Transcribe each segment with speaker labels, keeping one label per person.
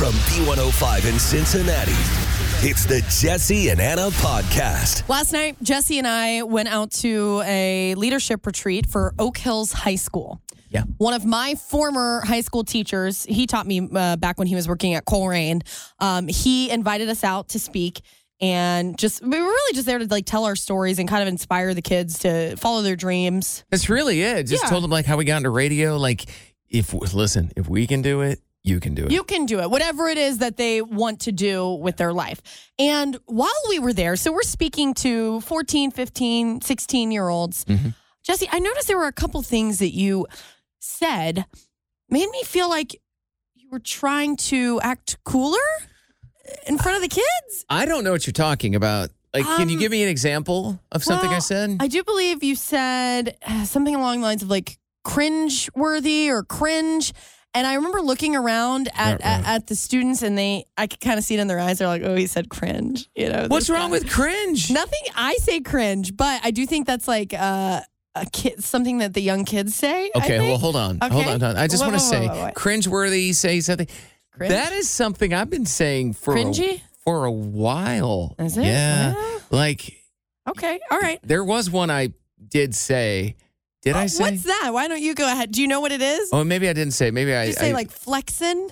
Speaker 1: From B105 in Cincinnati, it's the Jesse and Anna podcast.
Speaker 2: Last night, Jesse and I went out to a leadership retreat for Oak Hills High School.
Speaker 3: Yeah.
Speaker 2: One of my former high school teachers, he taught me uh, back when he was working at Colerain. Um, he invited us out to speak and just we were really just there to like tell our stories and kind of inspire the kids to follow their dreams.
Speaker 3: That's really it. Just
Speaker 2: Yeah.
Speaker 3: told them like how we got into radio. Like, if listen, if we can do it, you can do it.
Speaker 2: You can do it, whatever it is that they want to do with their life. And while we were there, so we're speaking to 14, 15, 16 year olds. Jesse, I noticed there were a couple things that you said made me feel like you were trying to act cooler in front of the kids.
Speaker 3: I don't know what you're talking about. Like, can you
Speaker 2: Um,
Speaker 3: give me an example of something I said?
Speaker 2: I do believe you said uh, something along the lines of like cringe worthy or cringe. And I remember looking around at,
Speaker 3: Right,
Speaker 2: at,
Speaker 3: right.
Speaker 2: at the students and they, I could kind of see it in their eyes. They're like, oh, he said cringe. You know,
Speaker 3: What's wrong
Speaker 2: guy.
Speaker 3: with cringe?
Speaker 2: Nothing. I say cringe, but I do think that's like uh, a kid, something that the young kids say.
Speaker 3: Okay, well, hold on. Hold on. hold on. I just want to say,
Speaker 2: wait, wait.
Speaker 3: cringeworthy, say something.
Speaker 2: Cringe?
Speaker 3: That is something I've been saying for
Speaker 2: Cringy?
Speaker 3: a, for a while.
Speaker 2: Is it?
Speaker 3: Yeah.
Speaker 2: Yeah.
Speaker 3: Like,
Speaker 2: Okay. All right.
Speaker 3: there was one I did say. Did uh, I
Speaker 2: Oh,
Speaker 3: say?
Speaker 2: What's that? Why don't you go ahead? Do you know what it is?
Speaker 3: Oh, maybe I didn't say. Maybe I.
Speaker 2: Did you say
Speaker 3: I-
Speaker 2: like flexing?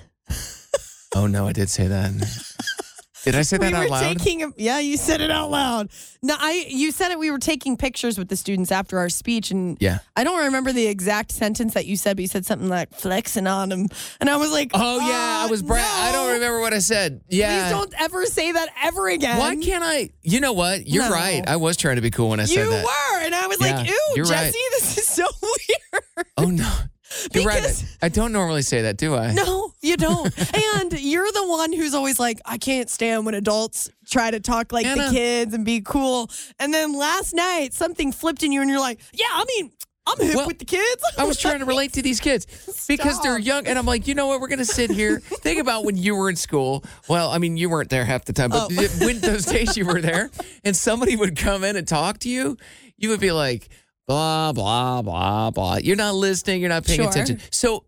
Speaker 3: Oh no, I did say that. did I say that
Speaker 2: we
Speaker 3: out
Speaker 2: were
Speaker 3: loud?
Speaker 2: taking yeah you said it out loud no i you said it we were taking pictures with the students after our speech and
Speaker 3: Yeah.
Speaker 2: i don't remember the exact sentence that you said but you said something like flexing on them and i was like
Speaker 3: Oh yeah, I
Speaker 2: uh,
Speaker 3: was bra- I don't remember what I said. Yeah.
Speaker 2: please don't ever say that ever again
Speaker 3: Why can't I? You know what? You're
Speaker 2: No.
Speaker 3: right. I was trying to be cool when I
Speaker 2: you
Speaker 3: said that.
Speaker 2: You were and i was
Speaker 3: Yeah,
Speaker 2: like ew jesse
Speaker 3: right.
Speaker 2: this is so weird
Speaker 3: Oh no. You're right.
Speaker 2: Because-
Speaker 3: I, don't normally say that, do I?
Speaker 2: no you don't and you're the one who's always like i can't stand when adults try to talk like
Speaker 3: Anna.
Speaker 2: the kids and be cool and then last night something flipped in you and you're like yeah i mean i'm hip
Speaker 3: Well,
Speaker 2: with the kids
Speaker 3: I was trying to relate to these kids because they're young, and I'm like, you know what? We're gonna sit here. Think about when you were in school. Well, I mean, you weren't there half the time, but
Speaker 2: Oh.
Speaker 3: when those days you were there, and somebody would come in and talk to you, you would be like, blah blah blah blah. You're not listening. You're not paying
Speaker 2: Sure.
Speaker 3: attention. So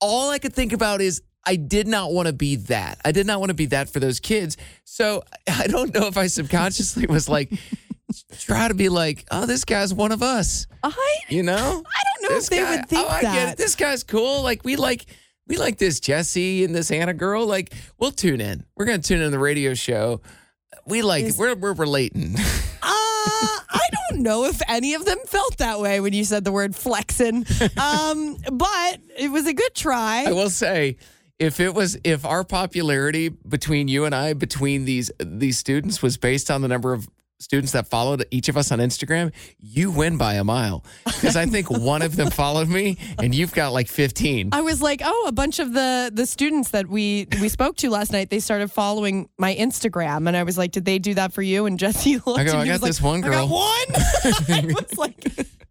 Speaker 3: all I could think about is. I did not want to be that. I did not want to be that for those kids. So I don't know if I subconsciously was like, try to be like, oh, this guy's one of us.
Speaker 2: I
Speaker 3: You know?
Speaker 2: I don't know
Speaker 3: This
Speaker 2: if they
Speaker 3: guy-
Speaker 2: would think
Speaker 3: oh, I get
Speaker 2: that.
Speaker 3: it. This guy's cool. Like we like we like this Jesse and this Anna girl. Like we'll tune in. We're gonna tune in the radio show. We like
Speaker 2: Is-
Speaker 3: we're we're relating.
Speaker 2: Uh, I don't know if any of them felt that way when you said the word flexing. Um, but it was a good try.
Speaker 3: I will say, if it was if our popularity between you and I between these these students was based on the number of students that followed each of us on Instagram, you win by a mile. Because I think one of them followed me and you've got like 15.
Speaker 2: I was like, oh, a bunch of the the students that we we spoke to last night, they started following my Instagram, and I was like, did they do that for you? And Jesse looked.
Speaker 3: I go,
Speaker 2: and
Speaker 3: I got this
Speaker 2: like,
Speaker 3: one
Speaker 2: I got
Speaker 3: girl.
Speaker 2: one. I was like.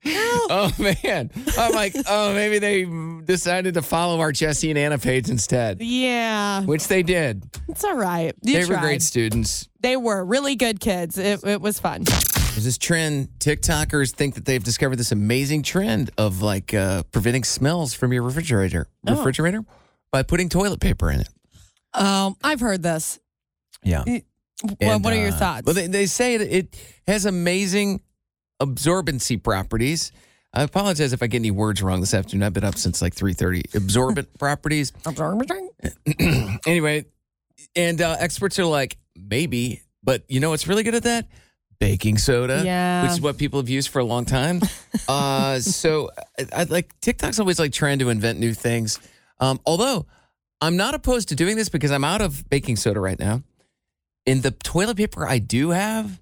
Speaker 3: Oh man. I'm like, oh, maybe they decided to follow our Jesse and Anna page instead.
Speaker 2: yeah,
Speaker 3: Which they did.
Speaker 2: it's all right. You
Speaker 3: they were great students.
Speaker 2: They were really good kids. It, it was fun.
Speaker 3: There's this trend. TikTokers think that they've discovered this amazing trend of like uh, preventing smells from your refrigerator.
Speaker 2: Oh.
Speaker 3: Refrigerator by putting toilet paper in it.
Speaker 2: Um, I've heard this.
Speaker 3: Yeah.
Speaker 2: What,
Speaker 3: And,
Speaker 2: what are your
Speaker 3: uh,
Speaker 2: thoughts?
Speaker 3: Well, they, they say it, it has amazing absorbency properties. I apologize if I get any words wrong this afternoon. I've been up since like 3:30. Absorbent properties. Absorbent? anyway, and uh, experts are like, maybe, but you know what's really good at that? Baking soda,
Speaker 2: Yeah.
Speaker 3: which is what people have used for a long time. uh, so, I, I like TikTok's always like trying to invent new things. Um, although I'm not opposed to doing this because I'm out of baking soda right now. In the toilet paper I do have,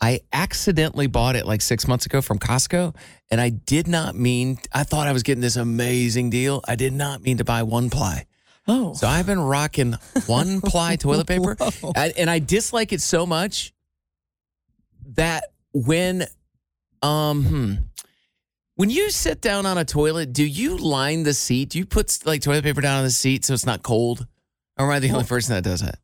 Speaker 3: I accidentally bought it like six months ago from Costco, and I did not mean. I thought I was getting this amazing deal. I did not mean to buy one ply.
Speaker 2: Oh.
Speaker 3: So I've been rocking one ply toilet paper, and, and I dislike it so much that when, um, hmm, when you sit down on a toilet, do you line the seat? Do you put like toilet paper down on the seat so it's not cold? Or am I the only person that does that?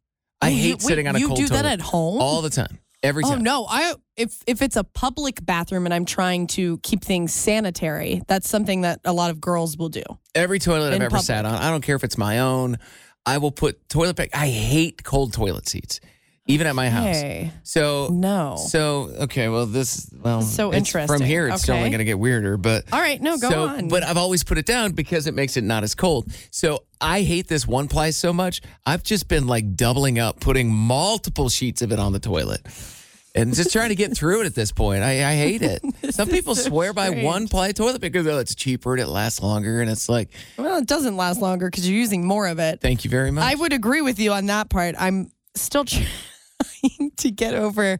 Speaker 3: I
Speaker 2: Oh, you-
Speaker 3: hate
Speaker 2: wait,
Speaker 3: sitting on a cold toilet.
Speaker 2: you do that at home?
Speaker 3: all the time, every
Speaker 2: Oh
Speaker 3: time.
Speaker 2: no! I if if it's a public bathroom and I'm trying to keep things sanitary, that's something that a lot of girls will do.
Speaker 3: Every toilet I've
Speaker 2: In
Speaker 3: ever
Speaker 2: public.
Speaker 3: sat on, I don't care if it's my own. I will put toilet paper. I hate cold toilet seats, even at my house. So
Speaker 2: no.
Speaker 3: So okay, well this well
Speaker 2: So
Speaker 3: it's- From here, it's only
Speaker 2: Okay.
Speaker 3: going to get weirder. But
Speaker 2: All right, no, go
Speaker 3: so,
Speaker 2: on.
Speaker 3: But I've always put it down because it makes it not as cold. So I hate this one ply so much. I've just been like doubling up, putting multiple sheets of it on the toilet. And just trying to get through it at this point. I, I hate it. Some people swear by
Speaker 2: strange.
Speaker 3: one ply toilet paper. Oh, it's cheaper and it lasts longer. And it's like,
Speaker 2: well, it doesn't last longer because you're using more of it.
Speaker 3: thank you very much.
Speaker 2: I would agree with you on that part. I'm still trying to get over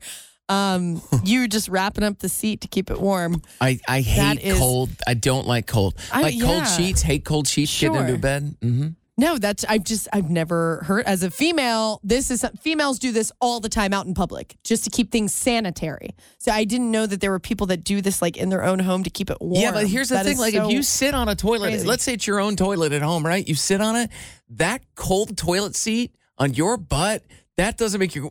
Speaker 2: um, you just wrapping up the seat to keep it warm.
Speaker 3: I, I hate
Speaker 2: is-
Speaker 3: cold. I don't like cold.
Speaker 2: I-
Speaker 3: like cold
Speaker 2: yeah.
Speaker 3: sheets. Hate cold sheets. Getting into
Speaker 2: Sure.
Speaker 3: bed. hmm
Speaker 2: No, that's I've just I've never heard as a female. This is females do this all the time out in public just to keep things sanitary. So I didn't know that there were people that do this like in their own home to keep it warm.
Speaker 3: Yeah, but here's the
Speaker 2: That
Speaker 3: thing: like
Speaker 2: so-
Speaker 3: if you sit on a toilet,
Speaker 2: crazy.
Speaker 3: let's say it's your own toilet at home, right? You sit on it, that cold toilet seat on your butt, that doesn't make you.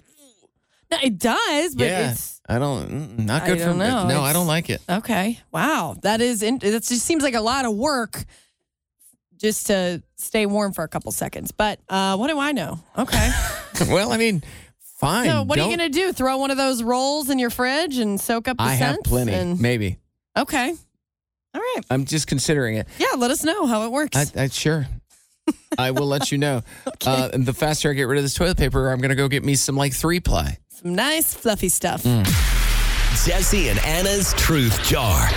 Speaker 2: No, it does, but
Speaker 3: yeah,
Speaker 2: it's
Speaker 3: I don't. mm, Not good for
Speaker 2: don't
Speaker 3: me.
Speaker 2: know.
Speaker 3: No, I don't like it.
Speaker 2: okay. Wow, that is in, that just seems like a lot of work just to stay warm for a couple seconds. But uh, what do I know? Okay.
Speaker 3: well, I mean, fine.
Speaker 2: so what are you
Speaker 3: don't-
Speaker 2: gonna do? Throw one of those rolls in your fridge and soak up the
Speaker 3: I have
Speaker 2: scents?
Speaker 3: plenty.
Speaker 2: and-
Speaker 3: Maybe.
Speaker 2: okay. All right.
Speaker 3: I'm just considering it.
Speaker 2: Yeah. Let us know how it works.
Speaker 3: I, I sure. I will let you know. uh, and the faster I get rid of this toilet paper, I'm gonna go get me some like three ply.
Speaker 2: Some nice fluffy stuff.
Speaker 3: Mm.
Speaker 1: Jesse and Anna's Truth Jar.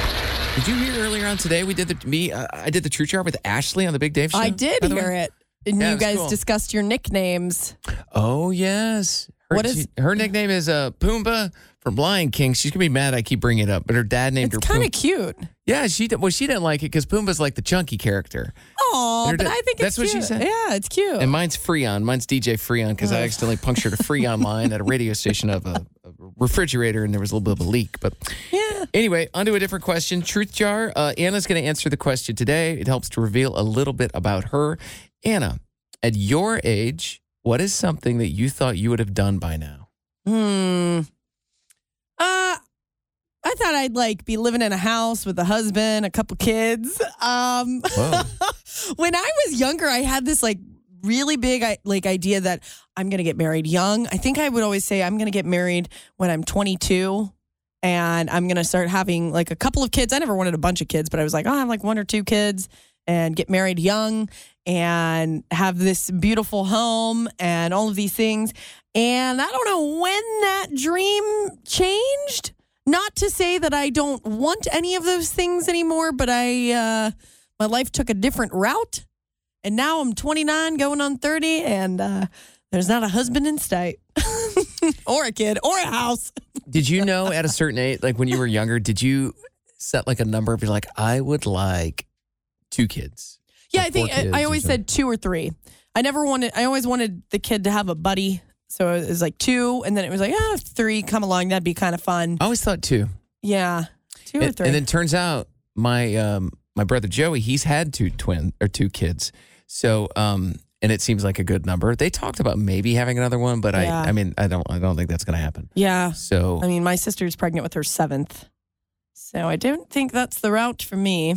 Speaker 3: Did you hear earlier on today? We did the me. Uh, I did the True Jar with Ashley on the Big Dave show.
Speaker 2: I did
Speaker 3: by the way?
Speaker 2: hear it. And
Speaker 3: Yeah,
Speaker 2: you
Speaker 3: was
Speaker 2: guys
Speaker 3: cool.
Speaker 2: discussed your nicknames.
Speaker 3: Oh yes. Her,
Speaker 2: What is-
Speaker 3: she- her nickname is uh, Pumbaa from Lion King. She's gonna be mad I keep bringing it up, but her dad named
Speaker 2: It's
Speaker 3: her.
Speaker 2: kind of
Speaker 3: Pumbaa.
Speaker 2: cute.
Speaker 3: Yeah, she did- well she didn't like it because Pumbaa's like the chunky character,
Speaker 2: Oh, but I think
Speaker 3: that's
Speaker 2: it's
Speaker 3: what she
Speaker 2: cute.
Speaker 3: said?
Speaker 2: Yeah, it's cute.
Speaker 3: and mine's Freon. Mine's DJ Freon because I accidentally punctured a Freon line at a radio station of a, a refrigerator, and there was a little bit of a leak. But
Speaker 2: yeah.
Speaker 3: Anyway, onto a different question. Truth jar. Uh, Anna's going to answer the question today. It helps to reveal a little bit about her. Anna, at your age, what is something that you thought you would have done by now?
Speaker 2: Hmm. Uh, I thought I'd like be living in a house with a husband, a couple kids. Um. when I was younger, I had this like really big like idea that I'm going to get married young. I think I would always say I'm going to get married when I'm 22 and I'm going to start having like a couple of kids. I never wanted a bunch of kids, but I was like, oh, I have like one or two kids and get married young and have this beautiful home and all of these things. And I don't know when that dream changed. Not to say that I don't want any of those things anymore, but I uh my life took a different route. And now I'm 29 going on 30 and uh there's not a husband in sight. or a kid or a house.
Speaker 3: Did you know at a certain age, like when you were younger, did you set like a number? of Be like, I would like two kids.
Speaker 2: Yeah, I think I, I always said two or three. I never wanted. I always wanted the kid to have a buddy. So it was like two, and then it was like, ah, three come along, that'd be kind of fun.
Speaker 3: I always thought two.
Speaker 2: Yeah, two or
Speaker 3: And,
Speaker 2: three.
Speaker 3: and then turns out my um my brother Joey, he's had two twin or two kids. So um and it seems like a good number. They talked about maybe having another one, but
Speaker 2: Yeah.
Speaker 3: I I mean I don't I don't think that's gonna happen.
Speaker 2: yeah,
Speaker 3: So
Speaker 2: I mean, my sister's pregnant with her seventh, so I don't think that's the route for me.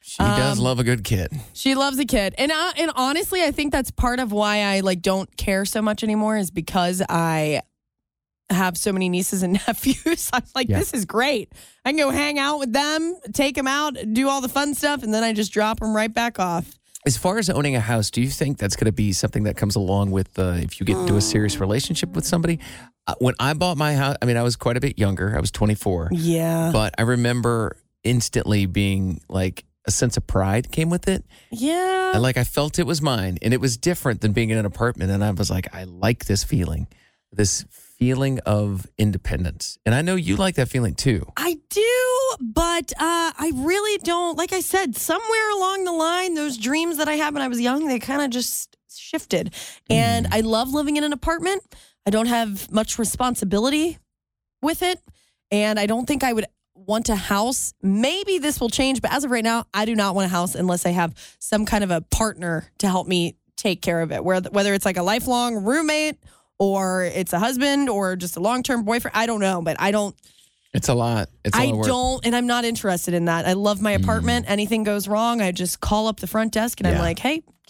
Speaker 3: she does
Speaker 2: um,
Speaker 3: love a good kid.
Speaker 2: She loves a kid, and uh, and honestly, I think that's part of why I like don't care so much anymore is because I have so many nieces and nephews. I'm like,
Speaker 3: Yeah.
Speaker 2: this is great. I can go hang out with them, take them out, do all the fun stuff, and then I just drop them right back off.
Speaker 3: As far as owning a house, do you think that's going to be something that comes along with uh, if you get into a serious relationship with somebody? Uh, when I bought my house, I mean, I was quite a bit younger. I was 24,
Speaker 2: Yeah.
Speaker 3: but I remember instantly being like a sense of pride came with it.
Speaker 2: Yeah.
Speaker 3: And like I felt it was mine, and it was different than being in an apartment. And I was like, I like this feeling, this feeling of independence. And I know you like that feeling too.
Speaker 2: I do, but uh, I really don't. Like I said, somewhere along the line, those dreams that I had when I was young, they kind of just shifted. And I love living in an apartment. I don't have much responsibility with it. And I don't think I would want a house. Maybe this will change, but as of right now, I do not want a house unless I have some kind of a partner to help me take care of it. Whether whether it's like a lifelong roommate or it's a husband or just a long term boyfriend, I don't know. But I don't.
Speaker 3: It's a lot. It's a
Speaker 2: I
Speaker 3: lot
Speaker 2: don't, and I'm not interested in that. I love my apartment. Anything goes wrong, I just call up the front desk and I'm
Speaker 3: Mm.
Speaker 2: Like, "Hey,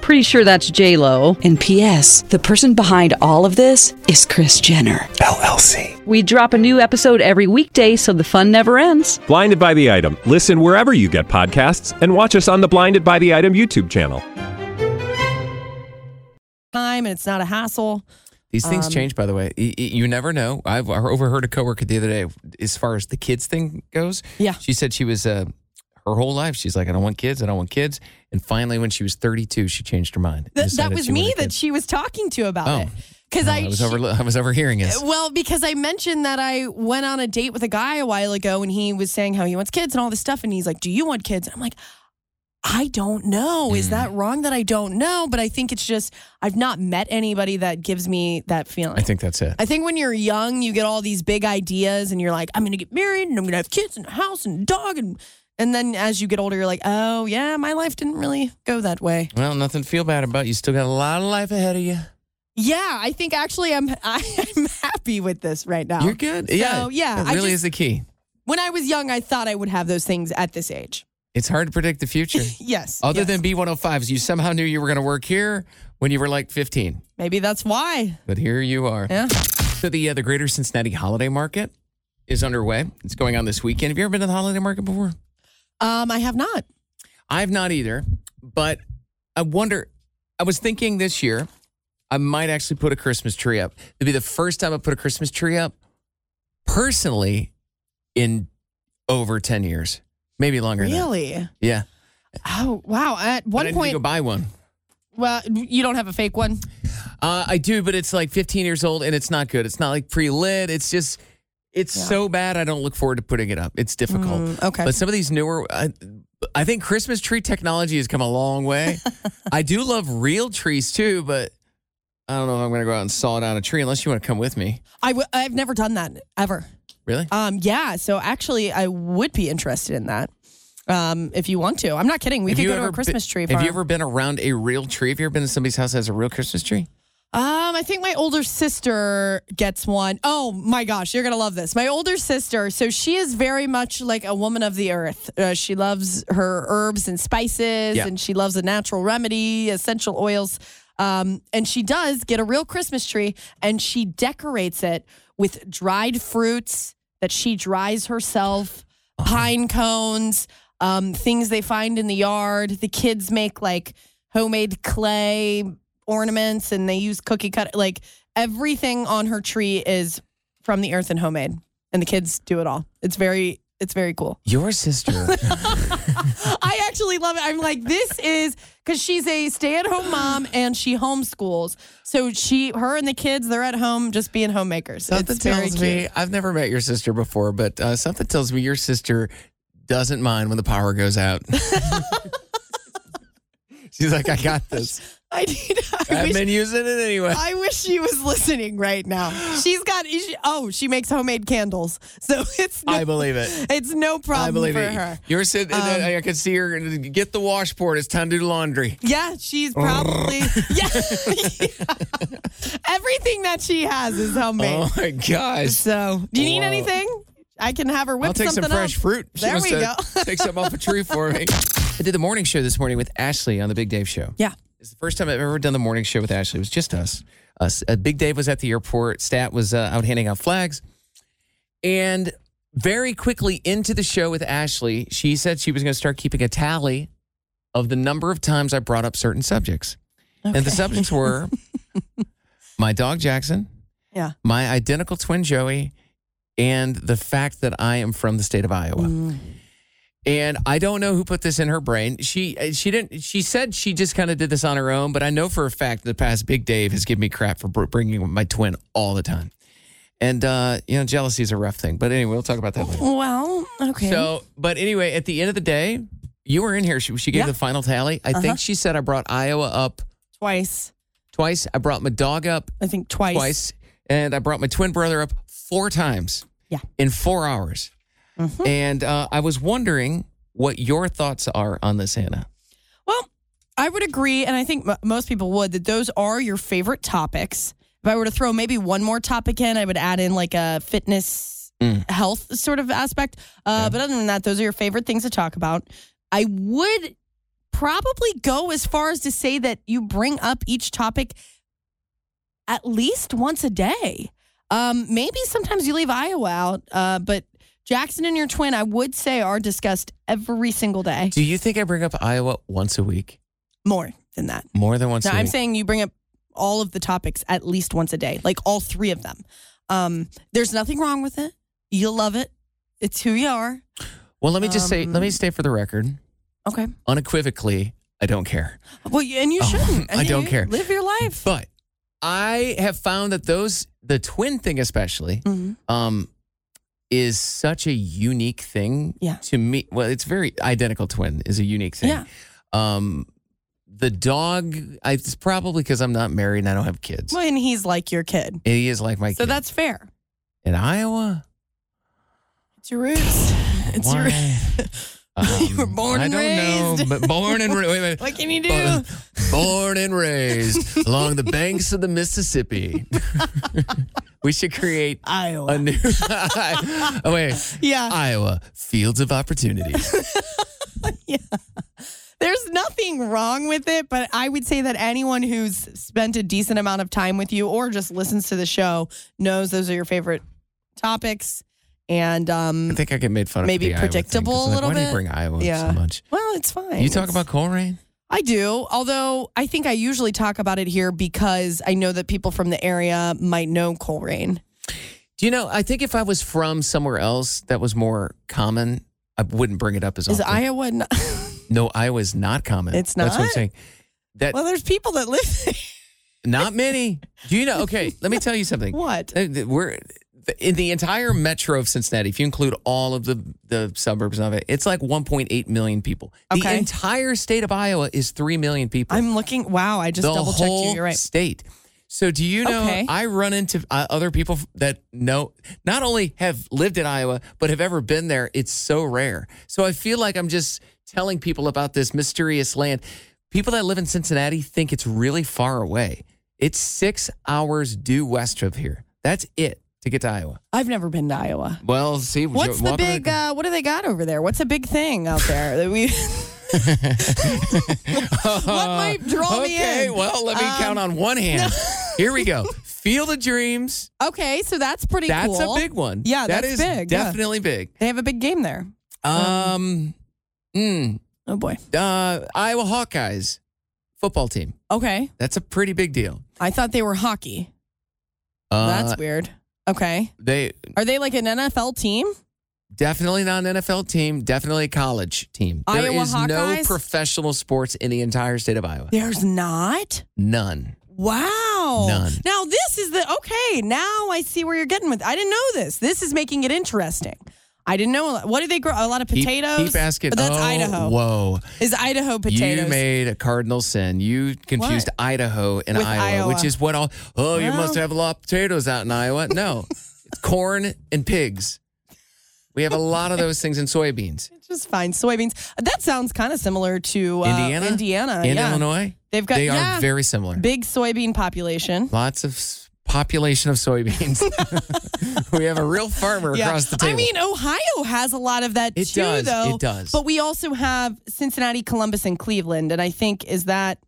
Speaker 4: Pretty sure that's J Lo.
Speaker 5: And P.S. The person behind all of this is Kris Jenner.
Speaker 6: LLC.
Speaker 4: We drop a new episode every weekday, so the fun never ends.
Speaker 6: Blinded by the item. Listen wherever you get podcasts, and watch us on the Blinded by the Item YouTube channel.
Speaker 2: Time and it's not a hassle.
Speaker 3: These things
Speaker 2: Um,
Speaker 3: change, by the way. Y- y- You never know. I've overheard a coworker the other day, as far as the kids thing goes.
Speaker 2: Yeah.
Speaker 3: She said she was, uh, her whole life, she's like, I don't want kids. I don't want kids. And finally, when she was 32, she changed her mind.
Speaker 2: Th- that was me that she was talking to about
Speaker 3: Oh.
Speaker 2: it. Because
Speaker 3: Oh,
Speaker 2: I,
Speaker 3: I was, over, I was overhearing it.
Speaker 2: well, because I mentioned that I went on a date with a guy a while ago, and he was saying how he wants kids and all this stuff, and he's like, "Do you want kids?" And I'm like, I don't know.
Speaker 3: Hmm.
Speaker 2: Is that wrong that I don't know? But I think it's just I've not met anybody that gives me that feeling.
Speaker 3: I think that's it.
Speaker 2: I think when you're young, you get all these big ideas, and you're like, I'm going to get married, and I'm going to have kids, and a house, and a dog, and and then as you get older, you're like, oh yeah, my life didn't really go that way.
Speaker 3: Well, nothing to feel bad about. You still got a lot of life ahead of you.
Speaker 2: Yeah, I think actually I'm I'm happy with this right now.
Speaker 3: You're good.
Speaker 2: So,
Speaker 3: yeah.
Speaker 2: yeah,
Speaker 3: That
Speaker 2: I
Speaker 3: really
Speaker 2: just-
Speaker 3: is the key.
Speaker 2: When I was young, I thought I would have those things at this age.
Speaker 3: It's hard to predict the future.
Speaker 2: Yes.
Speaker 3: Other
Speaker 2: yes.
Speaker 3: than B105s, you somehow knew you were going to work here when you were like 15.
Speaker 2: maybe that's why.
Speaker 3: But here you are.
Speaker 2: Yeah.
Speaker 3: So the uh, the Greater Cincinnati Holiday Market is underway. It's going on this weekend. Have you ever been to the holiday market before?
Speaker 2: Um, I have not.
Speaker 3: I've not either, but I wonder. I was thinking this year I might actually put a Christmas tree up. It'd be the first time I put a Christmas tree up personally in over 10 years, maybe longer.
Speaker 2: Really?
Speaker 3: Yeah.
Speaker 2: Oh wow! At one
Speaker 3: I
Speaker 2: point,
Speaker 3: go buy one.
Speaker 2: well, you don't have a fake one.
Speaker 3: Uh, I do, but it's like 15 years old and it's not good. It's not like pre lit. It's just, it's
Speaker 2: Yeah.
Speaker 3: so bad. I don't look forward to putting it up. It's difficult.
Speaker 2: Mm, okay.
Speaker 3: But some of these newer, I, I think Christmas tree technology has come a long way. I do love real trees too, but I don't know if I'm going to go out and saw down a tree unless you want to come with me.
Speaker 2: I w- I've never done that ever.
Speaker 3: Really?
Speaker 2: Um, yeah. So actually, I would be interested in that. Um, if you want to, I'm not kidding. We
Speaker 3: Have
Speaker 2: could go to a Christmas
Speaker 3: been-
Speaker 2: tree
Speaker 3: Have you ever been around a real tree? Have you ever been to somebody's house that has a real Christmas tree?
Speaker 2: Um, I think my older sister gets one. Oh my gosh, you're gonna love this. My older sister, so she is very much like a woman of the earth. Uh, she loves her herbs and spices,
Speaker 3: Yeah.
Speaker 2: and she loves a natural remedy, essential oils. Um, and she does get a real Christmas tree, and she decorates it with dried fruits that she dries herself, pine cones, um, things they find in the yard. The kids make like homemade clay ornaments and they use cookie cut like everything on her tree is from the earth and homemade and the kids do it all it's very it's very cool
Speaker 3: Your sister.
Speaker 2: i actually love it i'm like this is because she's a stay-at-home mom and she homeschools. So she, her, and the kids, they're at home just being homemakers.
Speaker 3: Something
Speaker 2: it's
Speaker 3: tells me I've never met your sister before, but uh, something tells me your sister doesn't mind when the power goes out. She's like, I got this.
Speaker 2: I need. I
Speaker 3: I've
Speaker 2: wish,
Speaker 3: been using it anyway.
Speaker 2: I wish she was listening right now. She's got. she- Oh, she makes homemade candles, so it's no,
Speaker 3: I believe it.
Speaker 2: it's no problem
Speaker 3: I believe
Speaker 2: for
Speaker 3: it.
Speaker 2: her.
Speaker 3: You're sitting.
Speaker 2: Um,
Speaker 3: I can see her. Get the washboard. It's time to do laundry.
Speaker 2: Yeah, she's probably yeah. Everything that she has is homemade.
Speaker 3: Oh my gosh!
Speaker 2: So, do you need anything? I can have her whip
Speaker 3: I'll take some fresh
Speaker 2: up.
Speaker 3: fruit. She
Speaker 2: There we
Speaker 3: to
Speaker 2: go.
Speaker 3: take some off a tree for me. I did the morning show this morning with Ashley on the Big Dave Show.
Speaker 2: Yeah.
Speaker 3: It's the first time I've ever done the morning show with Ashley. It was just us. us uh, Big Dave was at the airport. Stat was uh, out handing out flags. And very quickly into the show with Ashley, she said she was going to start keeping a tally of the number of times I brought up certain subjects. And the subjects were my dog Jackson,
Speaker 2: Yeah.
Speaker 3: my identical twin Joey, and the fact that I am from the state of Iowa.
Speaker 2: Mm.
Speaker 3: And I don't know who put this in her brain. She uh, she didn't. She said she just kind of did this on her own. But I know for a fact that the past Big Dave has given me crap for bringing my twin all the time. And uh, you know, jealousy is a rough thing. But anyway, we'll talk about that later.
Speaker 2: Well, okay.
Speaker 3: So, but anyway, at the end of the day, you were in here. She, she gave
Speaker 2: Yeah. Uh-huh.
Speaker 3: the final tally. I think she said I brought Iowa up
Speaker 2: twice.
Speaker 3: twice. I brought my dog up
Speaker 2: I think twice.
Speaker 3: twice, and I brought my twin brother up four times.
Speaker 2: Yeah.
Speaker 3: in four hours. And uh, I was wondering what your thoughts are on this, Hannah.
Speaker 2: Well, I would agree, and I think m- most people would, that those are your favorite topics. If I were to throw maybe one more topic in, I would add in like a fitness, health sort of aspect. Uh, But other than that, those are your favorite things to talk about. I would probably go as far as to say that you bring up each topic at least once a day. Um, maybe sometimes you leave Iowa out, uh, but Jackson and your twin, I would say, are discussed every single day.
Speaker 3: Do you think I bring up Iowa once a week?
Speaker 2: More than that.
Speaker 3: More than once a week.
Speaker 2: No,
Speaker 3: a
Speaker 2: I'm
Speaker 3: week?
Speaker 2: saying you bring up all of the topics at least once a day, like all three of them. Um, there's nothing wrong with it. You'll love it. It's who you are.
Speaker 3: well, let me just say, let me
Speaker 2: Um,
Speaker 3: stay for the record.
Speaker 2: Okay.
Speaker 3: Unequivocally, I don't care.
Speaker 2: Well, and you
Speaker 3: Oh,
Speaker 2: shouldn't.
Speaker 3: I
Speaker 2: mean,
Speaker 3: don't care.
Speaker 2: Live your life.
Speaker 3: But I have found that those, the twin thing especially,
Speaker 2: Mhm.
Speaker 3: um, is such a unique thing
Speaker 2: Yeah.
Speaker 3: to me. Well, it's very identical twin is a unique thing.
Speaker 2: Yeah.
Speaker 3: Um, the dog, I, it's probably because I'm not married and I don't have kids.
Speaker 2: Well, and he's like your kid.
Speaker 3: He is like my kid.
Speaker 2: So
Speaker 3: kid.
Speaker 2: that's fair.
Speaker 3: in Iowa.
Speaker 2: It's your roots. It's your
Speaker 3: Why?
Speaker 2: Um, you were born
Speaker 3: I
Speaker 2: and
Speaker 3: don't
Speaker 2: raised.
Speaker 3: know, but born and raised.
Speaker 2: What can you do?
Speaker 3: Born, born and raised along the banks of the Mississippi. we should create
Speaker 2: Iowa.
Speaker 3: a new. oh wait,
Speaker 2: yeah.
Speaker 3: Iowa Fields of Opportunity. Yeah.
Speaker 2: There's nothing wrong with it, but I would say that anyone who's spent a decent amount of time with you or just listens to the show knows those are your favorite topics. And um,
Speaker 3: I think I get made fun of.
Speaker 2: Maybe
Speaker 3: for the Iowa thing, 'cause
Speaker 2: predictable
Speaker 3: I'm
Speaker 2: a little
Speaker 3: Why do you
Speaker 2: bit.
Speaker 3: bring Iowa
Speaker 2: Yeah.
Speaker 3: so much?
Speaker 2: well, it's fine.
Speaker 3: You talk
Speaker 2: It's-
Speaker 3: about rain.
Speaker 2: I do, although I think I usually talk about it here because I know that people from the area might know Colerain.
Speaker 3: Do you know? I think if I was from somewhere else that was more common, I wouldn't bring it up as often. Is.
Speaker 2: Iowa? Not,
Speaker 3: no, Iowa is not common.
Speaker 2: It's not.
Speaker 3: That's what I'm saying. That
Speaker 2: well, there's people that live there.
Speaker 3: Not many. Do you know? Okay, let me tell you something.
Speaker 2: What?
Speaker 3: Uh, We're in the entire metro of Cincinnati. If you include all of the the suburbs of it, it's like 1.8 million people.
Speaker 2: Okay.
Speaker 3: The entire state of Iowa is three million people.
Speaker 2: I'm looking. Wow, I just
Speaker 3: the
Speaker 2: double checked you. You're right.
Speaker 3: state. So do you know?
Speaker 2: Okay.
Speaker 3: I run into uh, other people that know not only have lived in Iowa but have ever been there. It's so rare. So I feel like I'm just telling people about this mysterious land. People that live in Cincinnati think it's really far away. It's six hours due west of here. That's it to get to Iowa.
Speaker 2: I've never been to Iowa.
Speaker 3: Well, see,
Speaker 2: What's the big? Uh, what do they got over there? What's a big thing out there that we? what might draw me
Speaker 3: okay,
Speaker 2: in?
Speaker 3: Okay, well, let me
Speaker 2: Um,
Speaker 3: count on one hand. Here we go. Field of Dreams.
Speaker 2: Okay, so that's pretty
Speaker 3: That's
Speaker 2: cool.
Speaker 3: a big one.
Speaker 2: Yeah,
Speaker 3: that
Speaker 2: that's
Speaker 3: is
Speaker 2: big, yeah.
Speaker 3: Definitely big.
Speaker 2: They have a big game there.
Speaker 3: Um, mm,
Speaker 2: Oh boy.
Speaker 3: uh, Iowa Hawkeyes football team.
Speaker 2: Okay,
Speaker 3: That's a pretty big deal.
Speaker 2: I thought they were hockey.
Speaker 3: Uh,
Speaker 2: That's weird. Okay,
Speaker 3: they
Speaker 2: are they like an NFL team?
Speaker 3: Definitely not an NFL team. Definitely a college team. There
Speaker 2: Iowa
Speaker 3: is no professional sports in the entire state of Iowa.
Speaker 2: There's not.
Speaker 3: None.
Speaker 2: Wow.
Speaker 3: None.
Speaker 2: Now this is the okay. Now I see where you're getting with. I didn't know this. This is making it interesting. I didn't know. What do they grow? A lot of potatoes.
Speaker 3: Keep, asking.
Speaker 2: But that's
Speaker 3: oh,
Speaker 2: Idaho.
Speaker 3: Whoa.
Speaker 2: Is Idaho potatoes?
Speaker 3: You made a cardinal sin. You confused
Speaker 2: What?
Speaker 3: Idaho and Iowa,
Speaker 2: Iowa.
Speaker 3: which is what all. Oh, you must have a lot of potatoes out in Iowa. No, it's corn and pigs. We have a lot of those things in soybeans.
Speaker 2: It's just fine. Soybeans. That sounds kind of similar to uh,
Speaker 3: Indiana,
Speaker 2: Indiana.
Speaker 3: and
Speaker 2: yeah.
Speaker 3: Illinois.
Speaker 2: They've got
Speaker 3: They
Speaker 2: yeah,
Speaker 3: are very similar.
Speaker 2: big soybean population.
Speaker 3: Lots of population of soybeans. we have a real farmer
Speaker 2: Yeah.
Speaker 3: across the table.
Speaker 2: I mean, Ohio has a lot of that
Speaker 3: It
Speaker 2: too,
Speaker 3: does.
Speaker 2: though.
Speaker 3: It does.
Speaker 2: But we also have Cincinnati, Columbus, and Cleveland, and I think is that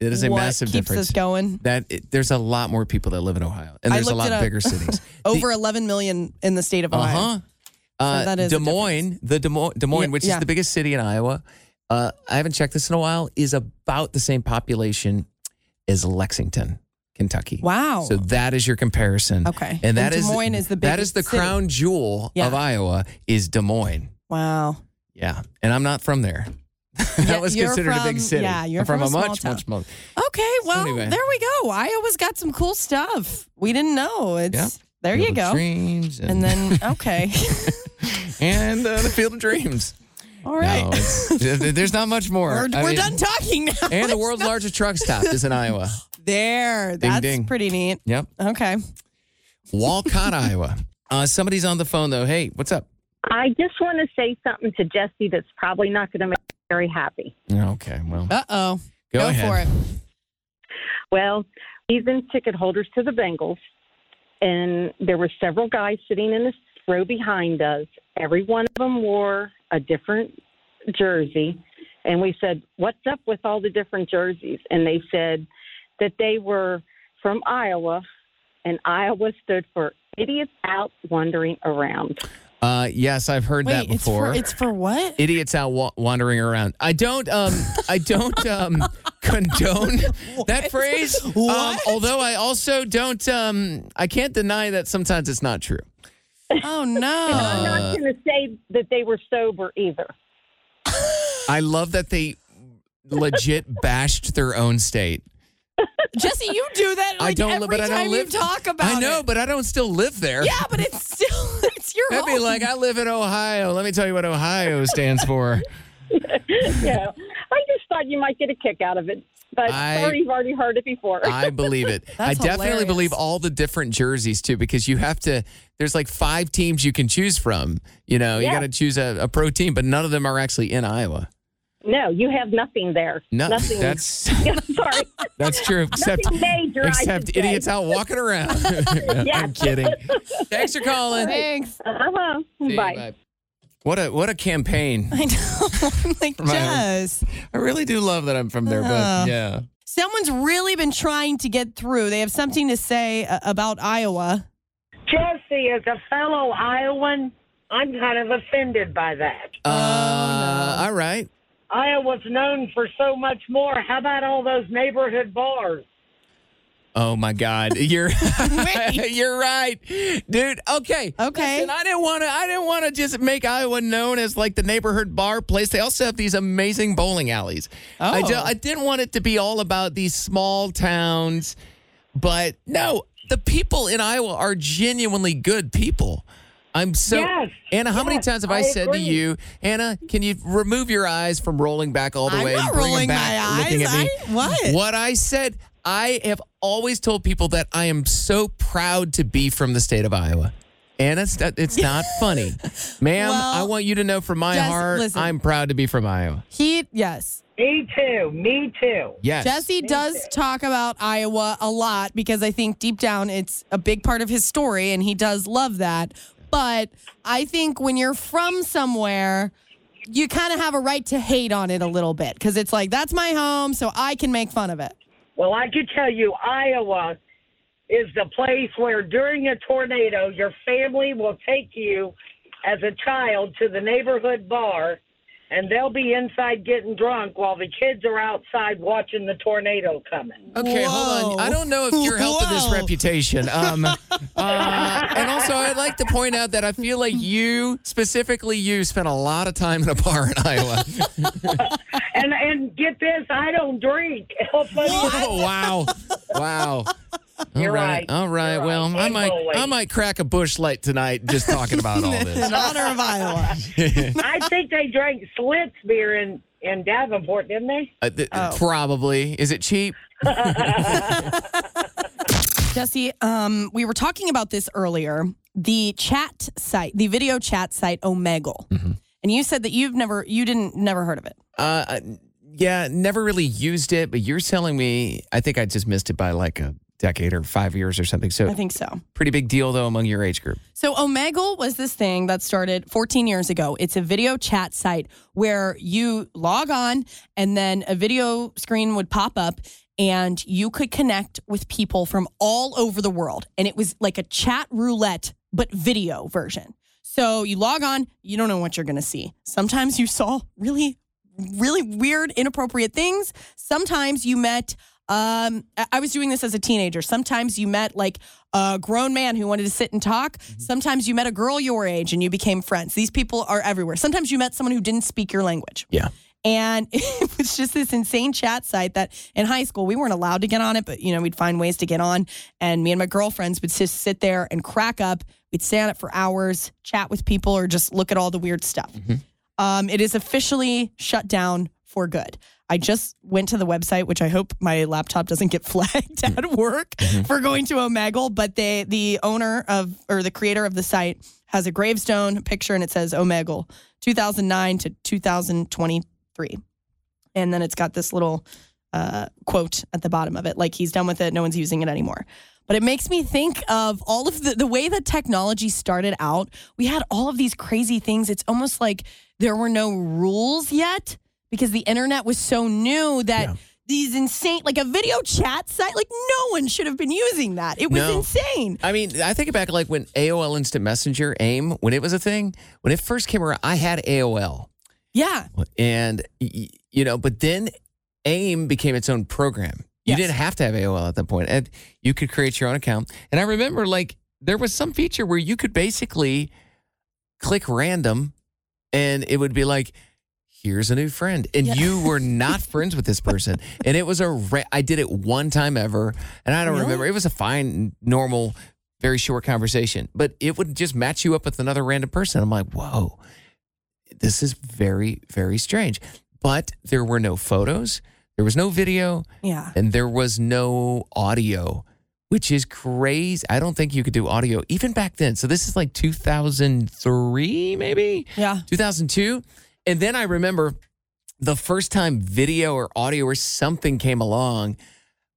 Speaker 3: it is a massive
Speaker 2: keeps
Speaker 3: difference.
Speaker 2: us going.
Speaker 3: That it, there's a lot more people that live in Ohio, and there's a lot bigger cities.
Speaker 2: Over 11 million in the state of
Speaker 3: Uh
Speaker 2: Ohio.
Speaker 3: huh. Uh,
Speaker 2: that is
Speaker 3: Des Moines, the Des Moines, Des Moines
Speaker 2: Yeah,
Speaker 3: which
Speaker 2: yeah.
Speaker 3: is the biggest city in Iowa. Uh, I haven't checked this in a while. Is about the same population as Lexington, Kentucky.
Speaker 2: Wow.
Speaker 3: So that is your comparison.
Speaker 2: Okay.
Speaker 3: and that
Speaker 2: And Des
Speaker 3: is
Speaker 2: Moines is the
Speaker 3: that is the
Speaker 2: city.
Speaker 3: crown jewel
Speaker 2: Yeah.
Speaker 3: of Iowa is Des Moines.
Speaker 2: Wow.
Speaker 3: Yeah, and I'm not from there. that
Speaker 2: Yeah,
Speaker 3: was considered a big city.
Speaker 2: yeah, you're
Speaker 3: from,
Speaker 2: from a small
Speaker 3: much,
Speaker 2: town.
Speaker 3: much, much.
Speaker 2: Okay, well,
Speaker 3: anyway.
Speaker 2: there we go. Iowa's got some cool stuff. We didn't know. It's
Speaker 3: Yep.
Speaker 2: there
Speaker 3: Field
Speaker 2: you go.
Speaker 3: Dreams and,
Speaker 2: And then okay.
Speaker 3: and uh, the Field of Dreams.
Speaker 2: All right.
Speaker 3: No, there's not much more.
Speaker 2: We're, we're
Speaker 3: mean-
Speaker 2: done talking now.
Speaker 3: And the world's largest truck stop is in Iowa.
Speaker 2: There.
Speaker 3: Ding,
Speaker 2: That's
Speaker 3: ding.
Speaker 2: pretty neat.
Speaker 3: Yep.
Speaker 2: Okay.
Speaker 3: Walcott, Iowa. Uh, somebody's on the phone though. Hey, what's up?
Speaker 7: I just want to say something to Jesse that's probably not going to make her very happy.
Speaker 3: Okay, well,
Speaker 2: Uh oh.
Speaker 3: Go
Speaker 2: Go
Speaker 3: ahead.
Speaker 2: for it.
Speaker 7: Well, season ticket holders to the Bengals, and there were several guys sitting in this row behind us. Every one of them wore a different jersey, and we said, "What's up with all the different jerseys?" And they said that they were from Iowa, and Iowa stood for idiots out wandering around.
Speaker 3: uh, yes, I've heard
Speaker 2: Wait,
Speaker 3: that
Speaker 2: it's
Speaker 3: before.
Speaker 2: for it's for what?
Speaker 3: Idiots out wa- wandering around. I don't. Um, I don't um, condone that phrase. Um, although I also don't. Um, I can't deny that sometimes it's not true.
Speaker 2: Oh
Speaker 7: And I'm not going to say that they were sober either.
Speaker 3: I love that they legit bashed their own state.
Speaker 2: Jesse, you do that like
Speaker 3: I don't,
Speaker 2: every
Speaker 3: but I don't live.
Speaker 2: talk about
Speaker 3: I know,
Speaker 2: it.
Speaker 3: but I don't still live there.
Speaker 2: Yeah, but it's still it's your
Speaker 3: That'd be like I live in Ohio. Let me tell you what Ohio stands for.
Speaker 7: yeah, I just thought you might get a kick out of it, but
Speaker 3: I-
Speaker 7: sorry you've already heard it before.
Speaker 3: I believe it. I definitely
Speaker 2: hilarious.
Speaker 3: believe all the different jerseys too, because you have to. There's like five teams you can choose from. You know, you got to choose a, a pro team, but none of them are actually in Iowa.
Speaker 7: No, you have nothing there.
Speaker 3: No,
Speaker 7: nothing.
Speaker 3: that's
Speaker 7: sorry.
Speaker 3: that's true. Except
Speaker 7: major,
Speaker 3: except
Speaker 7: should say.
Speaker 3: idiots out walking around. I'm kidding. Thanks for calling.
Speaker 2: Thanks.
Speaker 7: Uh-huh.
Speaker 3: See you,
Speaker 7: Bye.
Speaker 3: What a what a campaign.
Speaker 2: I know. I'm like,
Speaker 3: Right.
Speaker 2: Jess.
Speaker 3: I really do love that I'm from there,
Speaker 2: Oh.
Speaker 3: but yeah.
Speaker 2: Someone's really been trying to get through. They have something to say uh, about Iowa.
Speaker 8: Jesse, as a fellow Iowan, I'm kind of offended by that.
Speaker 3: Uh, all right.
Speaker 8: Iowa's known for so much more. How about all those neighborhood bars?
Speaker 3: Oh my God, you're you're right, dude. Okay,
Speaker 2: Okay.
Speaker 3: Listen, I didn't want to. I didn't want to just make Iowa known as like the neighborhood bar place. They also have these amazing bowling alleys. I,
Speaker 2: Oh.
Speaker 3: I didn't want it to be all about these small towns, but no, the people in Iowa are genuinely good people. I'm so
Speaker 8: Yes,
Speaker 3: Anna. How many times have I,
Speaker 8: I
Speaker 3: said
Speaker 8: agree.
Speaker 3: to you, Anna? Can you remove your eyes from rolling back all the
Speaker 2: I'm
Speaker 3: way
Speaker 2: not
Speaker 3: and bring
Speaker 2: rolling
Speaker 3: them back,
Speaker 2: my
Speaker 3: looking
Speaker 2: eyes.
Speaker 3: at me?
Speaker 2: I- what?
Speaker 3: What I said, I have always told people that I am so proud to be from the state of Iowa. And it's not, it's not funny. Ma'am,
Speaker 2: Well,
Speaker 3: I want you to know from my
Speaker 2: Jess,
Speaker 3: heart,
Speaker 2: listen.
Speaker 3: I'm proud to be from Iowa.
Speaker 2: He, yes.
Speaker 8: Me too. Me too.
Speaker 3: Yes.
Speaker 2: Jesse does talk about Iowa a lot because I think deep down it's a big part of his story and he does love that. But I think when you're from somewhere, you kind of have a right to hate on it a little bit because it's like, that's my home, so I can make fun of it.
Speaker 8: Well, I can tell you, Iowa is the place where during a tornado, your family will take you as a child to the neighborhood bar and they'll be inside getting drunk while the kids are outside watching the tornado coming.
Speaker 3: Okay, hold on. I don't know if you're helping this reputation. Um, uh, and also, I'd like to point out that I feel like you, specifically you, spent a lot of time in a bar in Iowa.
Speaker 8: And and get this, I don't drink.
Speaker 3: Oh, wow. Wow. All
Speaker 8: You're
Speaker 3: right.
Speaker 8: right.
Speaker 3: All right.
Speaker 8: You're
Speaker 3: well,
Speaker 8: right.
Speaker 3: I might
Speaker 8: Totally.
Speaker 3: I might crack a Busch Light tonight just talking about all this.
Speaker 2: In honor of Iowa.
Speaker 8: I think they drank Schlitz beer in in Davenport, didn't they?
Speaker 3: Uh, th- Probably. Is it cheap?
Speaker 2: Jesse, um, we were talking about this earlier. The chat site, the video chat site Omegle. And you said that you've never you didn't never heard of it.
Speaker 3: Uh, uh, yeah, never really used it, but you're telling me I think I just missed it by like a decade or five years or something. So
Speaker 2: I think so.
Speaker 3: pretty big deal though among your age group.
Speaker 2: So Omegle was this thing that started 14 years ago. It's a video chat site where you log on and then a video screen would pop up and you could connect with people from all over the world. And it was like a chat roulette, but video version. So you log on, you don't know what you're going to see. Sometimes you saw really, really weird, inappropriate things. Sometimes you met, um, I- was doing this as a teenager. Sometimes you met like a grown man who wanted to sit and talk. Sometimes you met a girl your age and you became friends. These people are everywhere. Sometimes you met someone who didn't speak your language.
Speaker 3: Yeah.
Speaker 2: And it was just this insane chat site that in high school we weren't allowed to get on it, but you know, we'd find ways to get on. And me and my girlfriends would just sit there and crack up. We'd stay on it for hours, chat with people, or just look at all the weird stuff. Um, it is officially shut down for good. I just went to the website, which I hope my laptop doesn't get flagged at work for going to Omegle. But they, the owner of or the creator of the site has a gravestone picture, and it says Omegle, 2009 to 2023, and then it's got this little uh, quote at the bottom of it, like he's done with it, no one's using it anymore. But it makes me think of all of the, the way that technology started out. We had all of these crazy things. It's almost like there were no rules yet because the internet was so new that these insane, like a video chat site, like no one should have been using that. It was
Speaker 3: No.
Speaker 2: insane.
Speaker 3: I mean, I think back like when AOL Instant Messenger, AIM, when it was a thing, when it first came around, I had AOL.
Speaker 2: Yeah.
Speaker 3: And, you know, but then AIM became its own program. You didn't have to have AOL at that point. And you could create your own account. And I remember like there was some feature where you could basically click random and it would be like, here's a new friend. And you were not friends with this person. And it was a, ra- I did it one time ever. And I don't
Speaker 2: Really?
Speaker 3: remember. It was a fine, normal, very short conversation, but it would just match you up with another random person. I'm like, whoa, this is very, very strange. But there were no photos, there was no video,
Speaker 2: Yeah.
Speaker 3: and there was no audio, which is crazy. I don't think you could do audio even back then. So this is like 2003, maybe?
Speaker 2: Yeah.
Speaker 3: 2002. And then I remember the first time video or audio or something came along.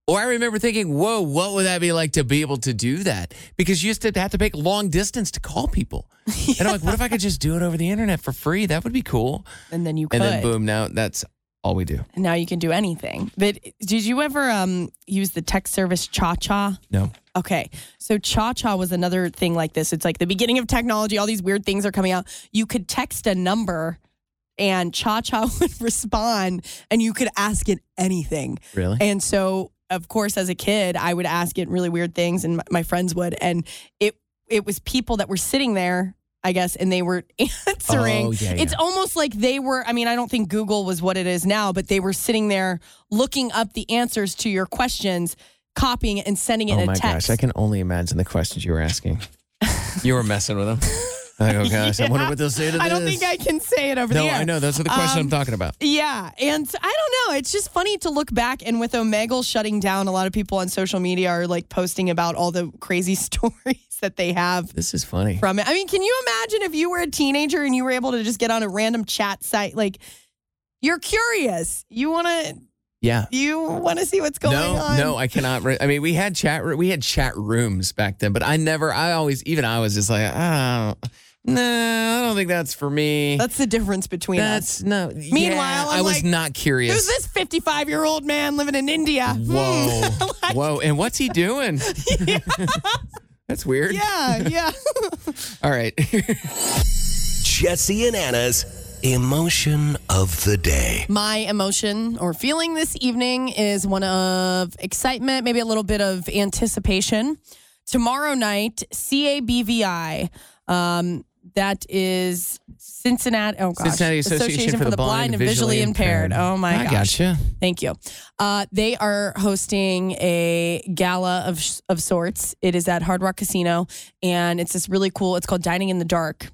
Speaker 3: Or I remember thinking, whoa, what would that be like to be able to do that? Because you used to have to make long distance to call people. And I'm like, what if I could just do it over the internet for free? That would be cool.
Speaker 2: And then you could.
Speaker 3: And then boom, now that's all we do.
Speaker 2: And now you can do anything. But did you ever um, use the text service ChaCha?
Speaker 3: No.
Speaker 2: Okay. So ChaCha was another thing like this. It's like the beginning of technology. All these weird things are coming out. You could text a number and ChaCha would respond and you could ask it anything.
Speaker 3: Really?
Speaker 2: And so, of course, as a kid, I would ask it really weird things and my, my friends would. And it, it was people that were sitting there. I guess, and they were answering.
Speaker 3: Oh, yeah,
Speaker 2: It's almost like they were. I mean, I don't think Google was what it is now, but they were sitting there looking up the answers to your questions, copying it, and sending it
Speaker 3: Oh
Speaker 2: in
Speaker 3: my
Speaker 2: a text.
Speaker 3: gosh, I can only imagine the questions you were asking. you were messing with them. Like, oh gosh, I wonder what they'll say to this.
Speaker 2: I don't think I can say it over there.
Speaker 3: No,
Speaker 2: the air.
Speaker 3: I know. That's are the questions I'm
Speaker 2: Um,
Speaker 3: talking about.
Speaker 2: Yeah. And I don't know. It's just funny to look back. And with Omegle shutting down, a lot of people on social media are like posting about all the crazy stories that they have
Speaker 3: This is funny.
Speaker 2: from it. I mean, can you imagine if you were a teenager and you were able to just get on a random chat site? Like, you're curious. You want to.
Speaker 3: Yeah.
Speaker 2: You want to see what's going
Speaker 3: no,
Speaker 2: on?
Speaker 3: no, I cannot. Re- I mean, we had chat. We had chat rooms back then, but I never. I always, even I was just like, oh, no, I don't think that's for me.
Speaker 2: That's the difference between
Speaker 3: That's
Speaker 2: us.
Speaker 3: no.
Speaker 2: Meanwhile,
Speaker 3: yeah,
Speaker 2: I'm
Speaker 3: I was
Speaker 2: like,
Speaker 3: not curious.
Speaker 2: Who's this 55 year old man living in India? Hmm.
Speaker 3: Whoa, whoa, and what's he doing? that's weird.
Speaker 2: Yeah, yeah.
Speaker 3: All right.
Speaker 1: Jesse and Anna's Emotion of the day.
Speaker 2: My emotion or feeling this evening is one of excitement, maybe a little bit of anticipation. Tomorrow night, CABVI, um, that is Cincinnati. Oh gosh,
Speaker 3: Cincinnati Association for the Blind and Visually
Speaker 2: Impaired.
Speaker 3: Impaired.
Speaker 2: Oh my
Speaker 3: I
Speaker 2: gosh.
Speaker 3: gotcha.
Speaker 2: Thank you. Uh, they are hosting a gala of of sorts. It is at Hard Rock Casino, and it's this really cool. It's called Dining in the Dark.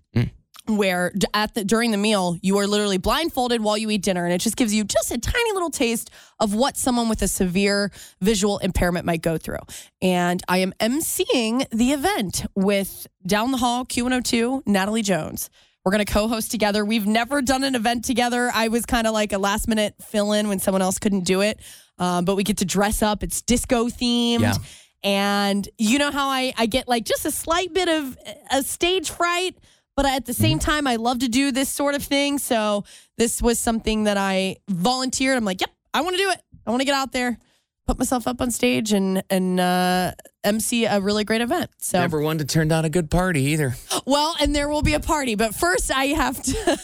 Speaker 2: Where at the during the meal you are literally blindfolded while you eat dinner, and it just gives you just a tiny little taste of what someone with a severe visual impairment might go through. And I am emceeing the event with down the hall Q102 Natalie Jones. We're going to co-host together. We've never done an event together. I was kind of like a last minute fill in when someone else couldn't do it. Um, but we get to dress up. It's disco themed.
Speaker 3: Yeah.
Speaker 2: And you know how I, I get like just a slight bit of a stage fright, but at the same time, I love to do this sort of thing. So this was something that I volunteered. I'm like, yep, I want to do it. I want to get out there, put myself up on stage and, and, uh, MC a really great event. So
Speaker 3: Never one to turn down a good party either.
Speaker 2: well, and there will be a party, but first I have to.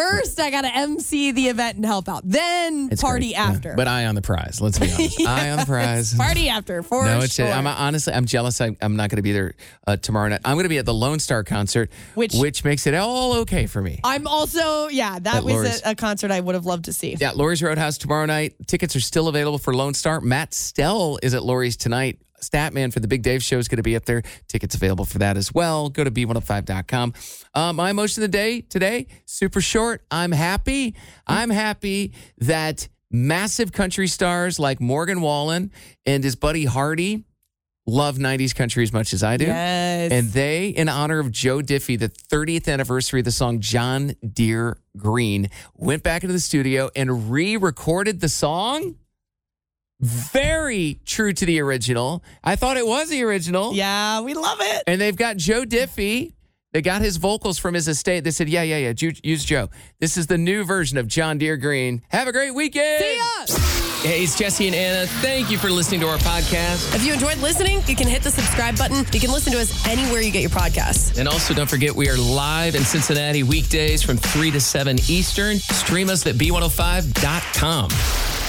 Speaker 2: First, I got to MC the event and help out. Then
Speaker 3: It's
Speaker 2: party
Speaker 3: great. Yeah.
Speaker 2: after.
Speaker 3: But eye on the prize. Let's be honest. eye on the prize.
Speaker 2: party after for
Speaker 3: no, it's
Speaker 2: sure.
Speaker 3: I'm honestly I'm jealous. I, I'm not going to be there uh, tomorrow night. I'm going to be at the Lone Star concert,
Speaker 2: Which-
Speaker 3: which makes it all okay for me.
Speaker 2: I'm also yeah. That
Speaker 3: At
Speaker 2: was a, a concert I would have loved to see.
Speaker 3: Yeah, Lori's Roadhouse tomorrow night. Tickets are still available for Lone Star. Matt Stell is at Lori's tonight. Statman for the Big Dave show is going to be up there. Tickets available for that as well. Go to b105.com. Uh, my emotion of the day today, super short. I'm happy. I'm happy that massive country stars like Morgan Wallen and his buddy Hardy love 90s country as much as I do.
Speaker 2: Yes.
Speaker 3: And they, in honor of Joe Diffie, the 30th anniversary of the song John Deere Green, went back into the studio and re recorded the song. Very true to the original. I thought it was the original.
Speaker 2: Yeah, we love it.
Speaker 3: And they've got Joe Diffie. They got his vocals from his estate. They said, yeah, yeah, yeah, Ju- use Joe. This is the new version of John Deere Green. Have a great weekend.
Speaker 2: See ya.
Speaker 9: Hey, it's Jesse and Anna. Thank you for listening to our podcast.
Speaker 2: If you enjoyed listening, you can hit the subscribe button. You can listen to us anywhere you get your podcasts.
Speaker 9: And also, don't forget, we are live in Cincinnati weekdays from 3 to 7 Eastern. Stream us at b105.com.